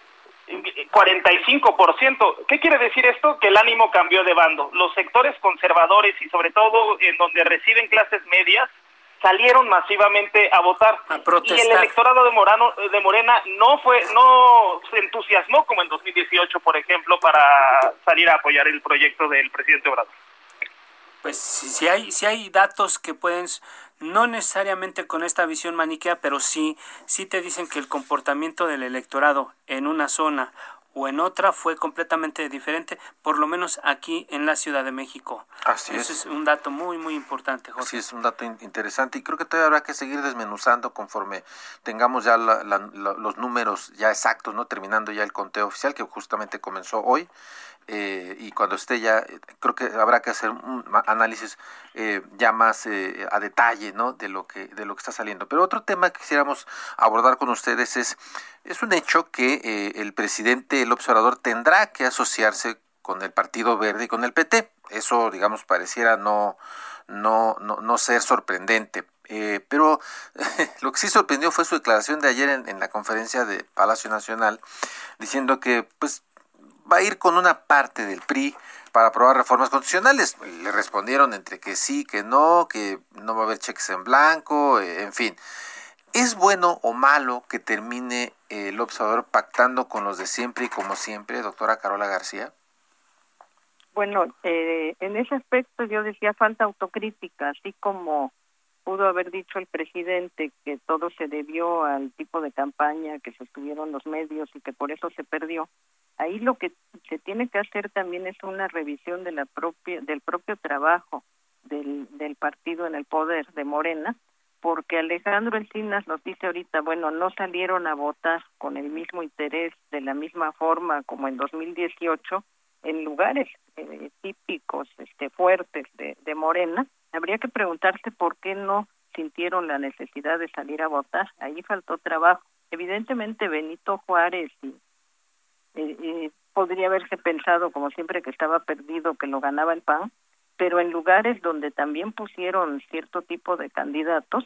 45%. ¿Qué quiere decir esto? Que el ánimo cambió de bando. Los sectores conservadores y sobre todo en donde residen clases medias salieron masivamente a votar y el electorado de Morano de Morena no fue no se entusiasmó como en 2018 por ejemplo para salir a apoyar el proyecto del presidente Obrador pues si hay si hay datos que pueden no necesariamente con esta visión maniquea, pero sí, sí te dicen que el comportamiento del electorado en una zona o en otra fue completamente diferente, por lo menos aquí en la Ciudad de México. Así Eso es. un dato muy, muy importante, Jorge. Sí, es un dato interesante y creo que todavía habrá que seguir desmenuzando conforme tengamos ya los números ya exactos, no terminando ya el conteo oficial que justamente comenzó hoy. Eh, y cuando esté ya, eh, creo que habrá que hacer un análisis eh, ya más a detalle ¿no? de, lo que, de lo que está saliendo. Pero otro tema que quisiéramos abordar con ustedes es, es un hecho que el presidente, el observador, tendrá que asociarse con el Partido Verde y con el PT. Eso, digamos, pareciera no, no, no, no ser sorprendente. pero lo que sí sorprendió fue su declaración de ayer en, en la conferencia de Palacio Nacional, diciendo que pues va a ir con una parte del PRI para aprobar reformas constitucionales. Le respondieron entre que sí, que no, que no va a haber cheques en blanco, eh, en fin. ¿Es bueno o malo que termine el observador pactando con los de siempre y como siempre, doctora Carola García? Bueno, eh, en ese aspecto yo decía falta autocrítica, así como pudo haber dicho el presidente que todo se debió al tipo de campaña que sostuvieron los medios y que por eso se perdió ahí lo que se tiene que hacer también es una revisión de la propia del propio trabajo del, del partido en el poder de Morena, porque Alejandro Encinas nos dice ahorita, bueno, no salieron a votar con el mismo interés, de la misma forma como en 2018, en lugares eh, típicos, este, fuertes de, de Morena, habría que preguntarse por qué no sintieron la necesidad de salir a votar. Ahí faltó trabajo. Evidentemente Benito Juárez y, eh, podría haberse pensado, como siempre, que estaba perdido, que lo ganaba el PAN, pero en lugares donde también pusieron cierto tipo de candidatos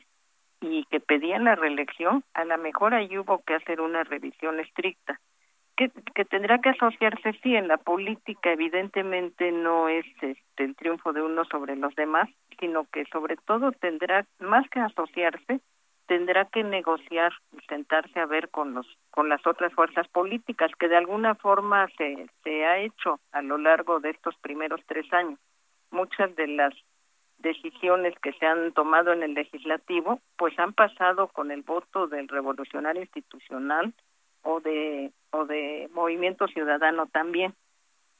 y que pedían la reelección, a lo mejor ahí hubo que hacer una revisión estricta que, que tendrá que asociarse, sí, en la política evidentemente no es este, el triunfo de uno sobre los demás, sino que sobre todo tendrá, más que asociarse, tendrá que negociar y sentarse a ver con los con las otras fuerzas políticas que de alguna forma se, se ha hecho a lo largo de estos primeros tres años. Muchas de las decisiones que se han tomado en el legislativo pues han pasado con el voto del revolucionario institucional o de o de Movimiento Ciudadano también.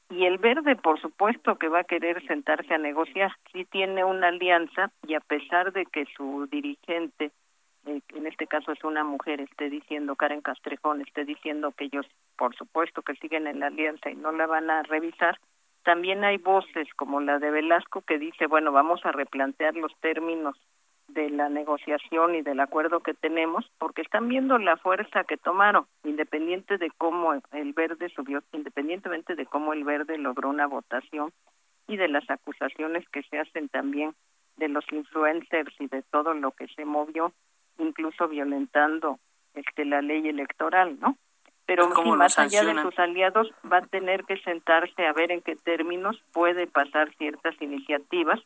Y el verde, por supuesto, que va a querer sentarse a negociar. Sí tiene una alianza y a pesar de que su dirigente, eh, en este caso es una mujer, esté diciendo, Karen Castrejón, esté diciendo que ellos, por supuesto, que siguen en la alianza y no la van a revisar, también hay voces como la de Velasco que dice, bueno, vamos a replantear los términos de la negociación y del acuerdo que tenemos, porque están viendo la fuerza que tomaron, independiente de cómo el verde subió, independientemente de cómo el verde logró una votación y de las acusaciones que se hacen también de los influencers y de todo lo que se movió, incluso violentando este la ley electoral, ¿no? Pero más allá de sus aliados va a tener que sentarse a ver en qué términos puede pasar ciertas iniciativas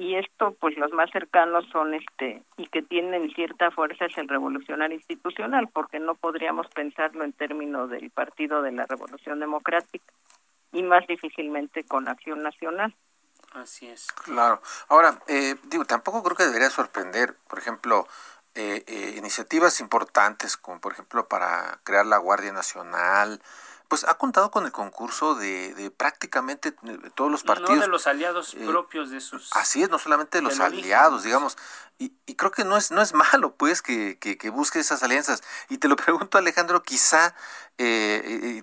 y esto pues los más cercanos son este y que tienen cierta fuerza es el revolucionario institucional porque no podríamos pensarlo en términos del partido de la revolución democrática y más difícilmente con acción nacional. Así es. Claro. Ahora eh, digo tampoco creo que debería sorprender por ejemplo eh, eh, iniciativas importantes como por ejemplo para crear la guardia nacional pues ha contado con el concurso de, prácticamente eh, todos los partidos. No de los aliados eh, propios de sus. Así es, no solamente de los aliados, digamos. Y, creo que no es, no es malo, pues, que, que, busque esas alianzas. Y te lo pregunto, Alejandro, quizá eh,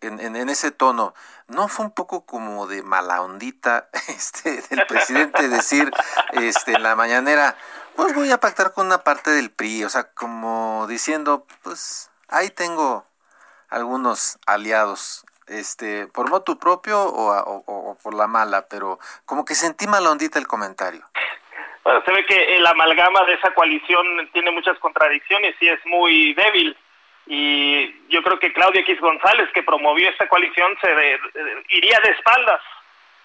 en, en, ese tono, ¿no fue un poco como de mala ondita este, del presidente decir este, en la mañanera, pues voy a pactar con una parte del PRI? O sea, como diciendo, pues, ahí tengo algunos aliados, este, por motu propio o, por la mala, pero como que sentí malondita el comentario. Bueno, se ve que el amalgama de esa coalición tiene muchas contradicciones y es muy débil. Y yo creo que Claudia X González, que promovió esta coalición, se iría de espaldas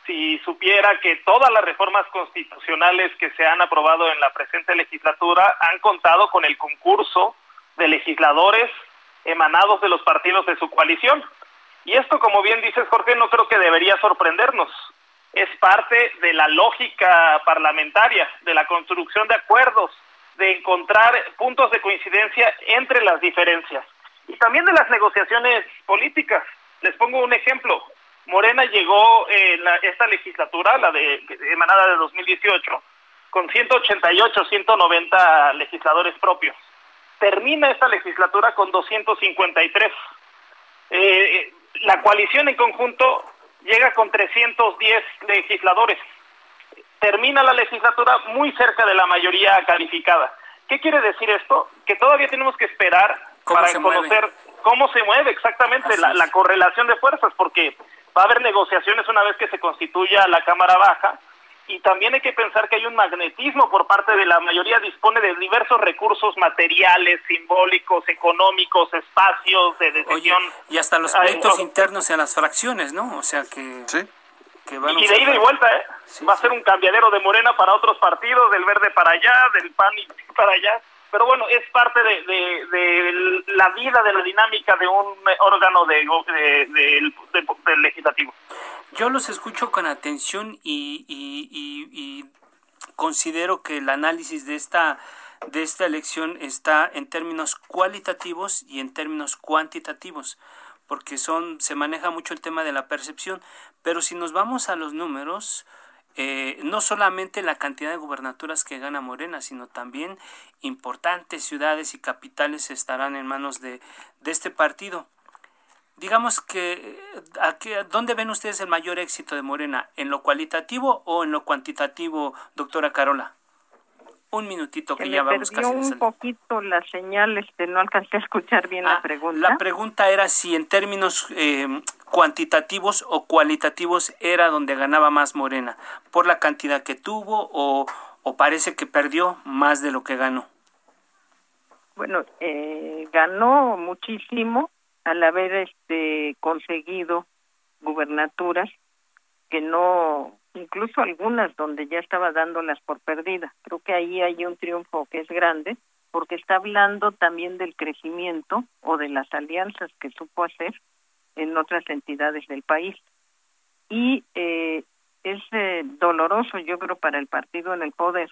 si supiera que todas las reformas constitucionales que se han aprobado en la presente legislatura han contado con el concurso de legisladores emanados de los partidos de su coalición. Y esto, como bien dices, Jorge, no creo que debería sorprendernos. Es parte de la lógica parlamentaria, de la construcción de acuerdos, de encontrar puntos de coincidencia entre las diferencias y también de las negociaciones políticas. Les pongo un ejemplo. Morena llegó en esta legislatura, la de emanada de 2018, con 188, 190 legisladores propios termina esta legislatura con 253. Eh, la coalición en conjunto llega con 310 legisladores. Termina la legislatura muy cerca de la mayoría calificada. ¿Qué quiere decir esto? Que todavía tenemos que esperar para conocer cómo se mueve exactamente la, la correlación de fuerzas, porque va a haber negociaciones una vez que se constituya la Cámara Baja y también hay que pensar que hay un magnetismo por parte de la mayoría, dispone de diversos recursos materiales, simbólicos, económicos, espacios de decisión. y hasta los proyectos internos en las fracciones, ¿no? O sea que... Sí. y de ida y vuelta, ¿eh? Va a ser un cambiadero de Morena para otros partidos, del verde para allá, del PAN para allá. Pero bueno, es parte de, de, la vida, de la dinámica de un órgano de, del legislativo. Yo los escucho con atención y, considero que el análisis de esta de esta elección está en términos cualitativos y en términos cuantitativos, porque son se maneja mucho el tema de la percepción, pero si nos vamos a los números, eh, no solamente la cantidad de gubernaturas que gana Morena, sino también importantes ciudades y capitales estarán en manos de, de este partido. Digamos que, ¿dónde ven ustedes el mayor éxito de Morena? ¿En lo cualitativo o en lo cuantitativo, doctora Carola? Un minutito que, ya vamos casi. un poquito la señal, este, no alcancé a escuchar bien la ah, pregunta. La pregunta era si en términos eh, cuantitativos o cualitativos era donde ganaba más Morena, por la cantidad que tuvo o, o parece que perdió más de lo que ganó. Bueno, eh, ganó muchísimo al haber este conseguido gubernaturas que no incluso algunas donde ya estaba dándolas por perdidas. Creo que ahí hay un triunfo que es grande porque está hablando también del crecimiento o de las alianzas que supo hacer en otras entidades del país. Y eh, es eh, doloroso, yo creo, para el partido en el poder,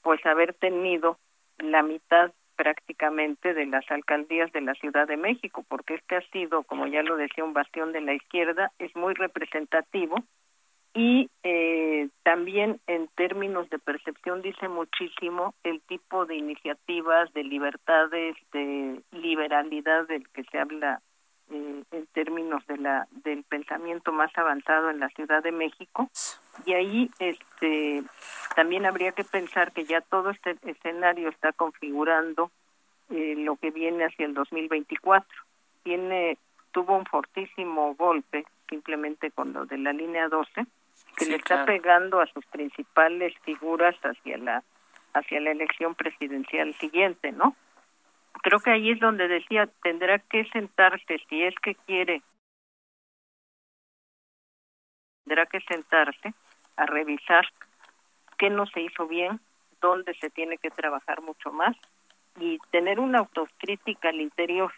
pues haber tenido la mitad prácticamente de las alcaldías de la Ciudad de México, porque este ha sido, como ya lo decía, un bastión de la izquierda, es muy representativo y eh, también en términos de percepción dice muchísimo el tipo de iniciativas, de libertades, de liberalidad del que se habla eh, en términos de la del pensamiento más avanzado en la Ciudad de México. Y ahí este también habría que pensar que ya todo este escenario está configurando eh, lo que viene hacia el 2024 tiene tuvo un fortísimo golpe simplemente con lo de la línea 12 que le está pegando a sus principales figuras hacia la hacia la elección presidencial siguiente, ¿no? Creo que ahí es donde decía tendrá que sentarse si es que quiere tendrá que sentarse a revisar qué no se hizo bien, dónde se tiene que trabajar mucho más y tener una autocrítica al interior,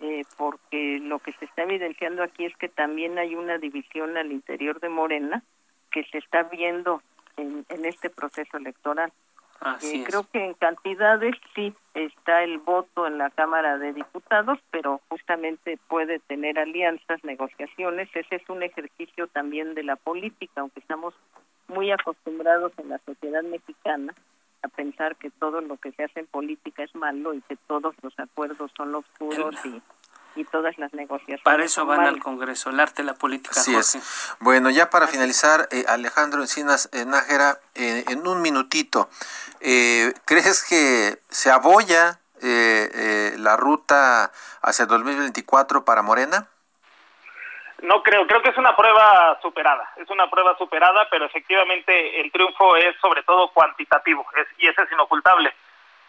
eh, porque lo que se está evidenciando aquí es que también hay una división al interior de Morena que se está viendo en, este proceso electoral. Eh, creo que en cantidades sí está el voto en la Cámara de Diputados, pero justamente puede tener alianzas, negociaciones. Ese es un ejercicio también de la política, aunque estamos muy acostumbrados en la sociedad mexicana a pensar que todo lo que se hace en política es malo y que todos los acuerdos son oscuros y y todas las negociaciones. Para eso van al Congreso, el arte de la política. Así es. Bueno, ya para finalizar, eh, Alejandro Encinas eh, Nájera, eh, en un minutito, ¿crees que se aboya la ruta hacia 2024 para Morena? No creo, creo que es una prueba superada, es una prueba superada, pero efectivamente el triunfo es sobre todo cuantitativo es, y ese es inocultable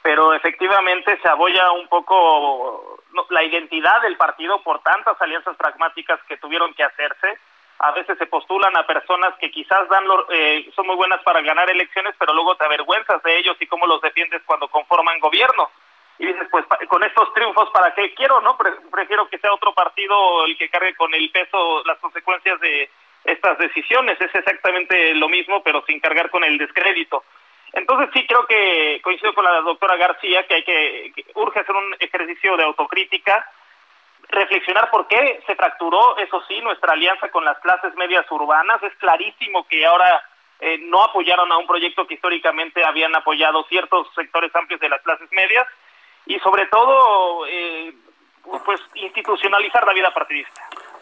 pero efectivamente se aboya un poco la identidad del partido por tantas alianzas pragmáticas que tuvieron que hacerse. A veces se postulan a personas que quizás dan eh, son muy buenas para ganar elecciones, pero luego te avergüenzas de ellos y cómo los defiendes cuando conforman gobierno. Y dices, pues con estos triunfos, ¿para qué quiero? no Prefiero que sea otro partido el que cargue con el peso las consecuencias de estas decisiones. Es exactamente lo mismo, pero sin cargar con el descrédito. Entonces sí creo que coincido con la doctora García que hay que, urge hacer un ejercicio de autocrítica, reflexionar por qué se fracturó, eso sí, nuestra alianza con las clases medias urbanas. Es clarísimo que ahora eh, no apoyaron a un proyecto que históricamente habían apoyado ciertos sectores amplios de las clases medias y sobre todo eh, pues institucionalizar la vida partidista.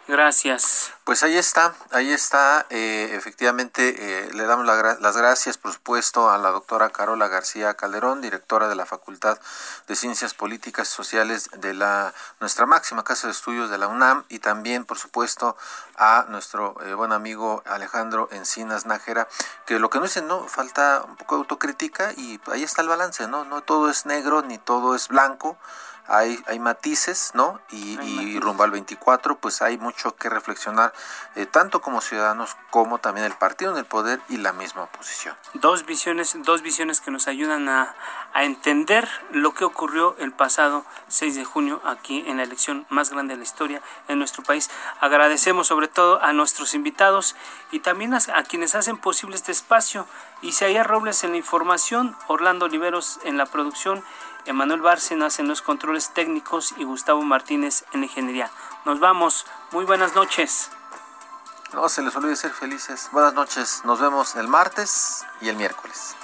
Gracias. Pues ahí está, ahí está. Eh, efectivamente, eh, le damos las gracias, por supuesto, a la doctora Carola García Calderón, directora de la Facultad de Ciencias Políticas y Sociales de la nuestra máxima casa de estudios de la UNAM, y también, por supuesto, a nuestro eh, buen amigo Alejandro Encinas Nájera, que lo que no dice, no, falta un poco de autocrítica y ahí está el balance, ¿no? No todo es negro ni todo es blanco hay, hay matices, ¿no? Y, rumbo al 24, pues hay mucho que reflexionar, eh, tanto como ciudadanos como también el partido en el poder y la misma oposición. Dos visiones, dos visiones que nos ayudan a, a entender lo que ocurrió el pasado 6 de junio aquí en la elección más grande de la historia en nuestro país. Agradecemos sobre todo a nuestros invitados y también a, a quienes hacen posible este espacio. Isaías Robles en la información, Orlando Oliveros en la producción Emanuel Bárcenas en los controles técnicos y Gustavo Martínez en ingeniería. Nos vamos. Muy buenas noches. No se les olvide ser felices. Buenas noches. Nos vemos el martes y el miércoles.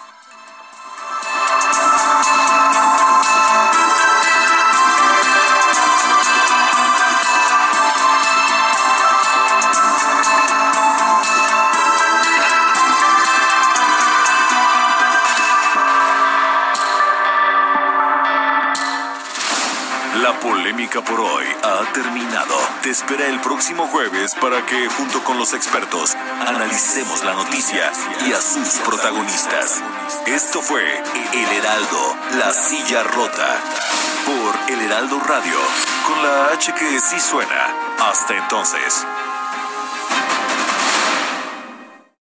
Polémica por hoy ha terminado. Te espera el próximo jueves para que, junto con los expertos, analicemos la noticia y a sus protagonistas. Esto fue El Heraldo, la silla rota, por El Heraldo Radio, con la H que sí suena. Hasta entonces.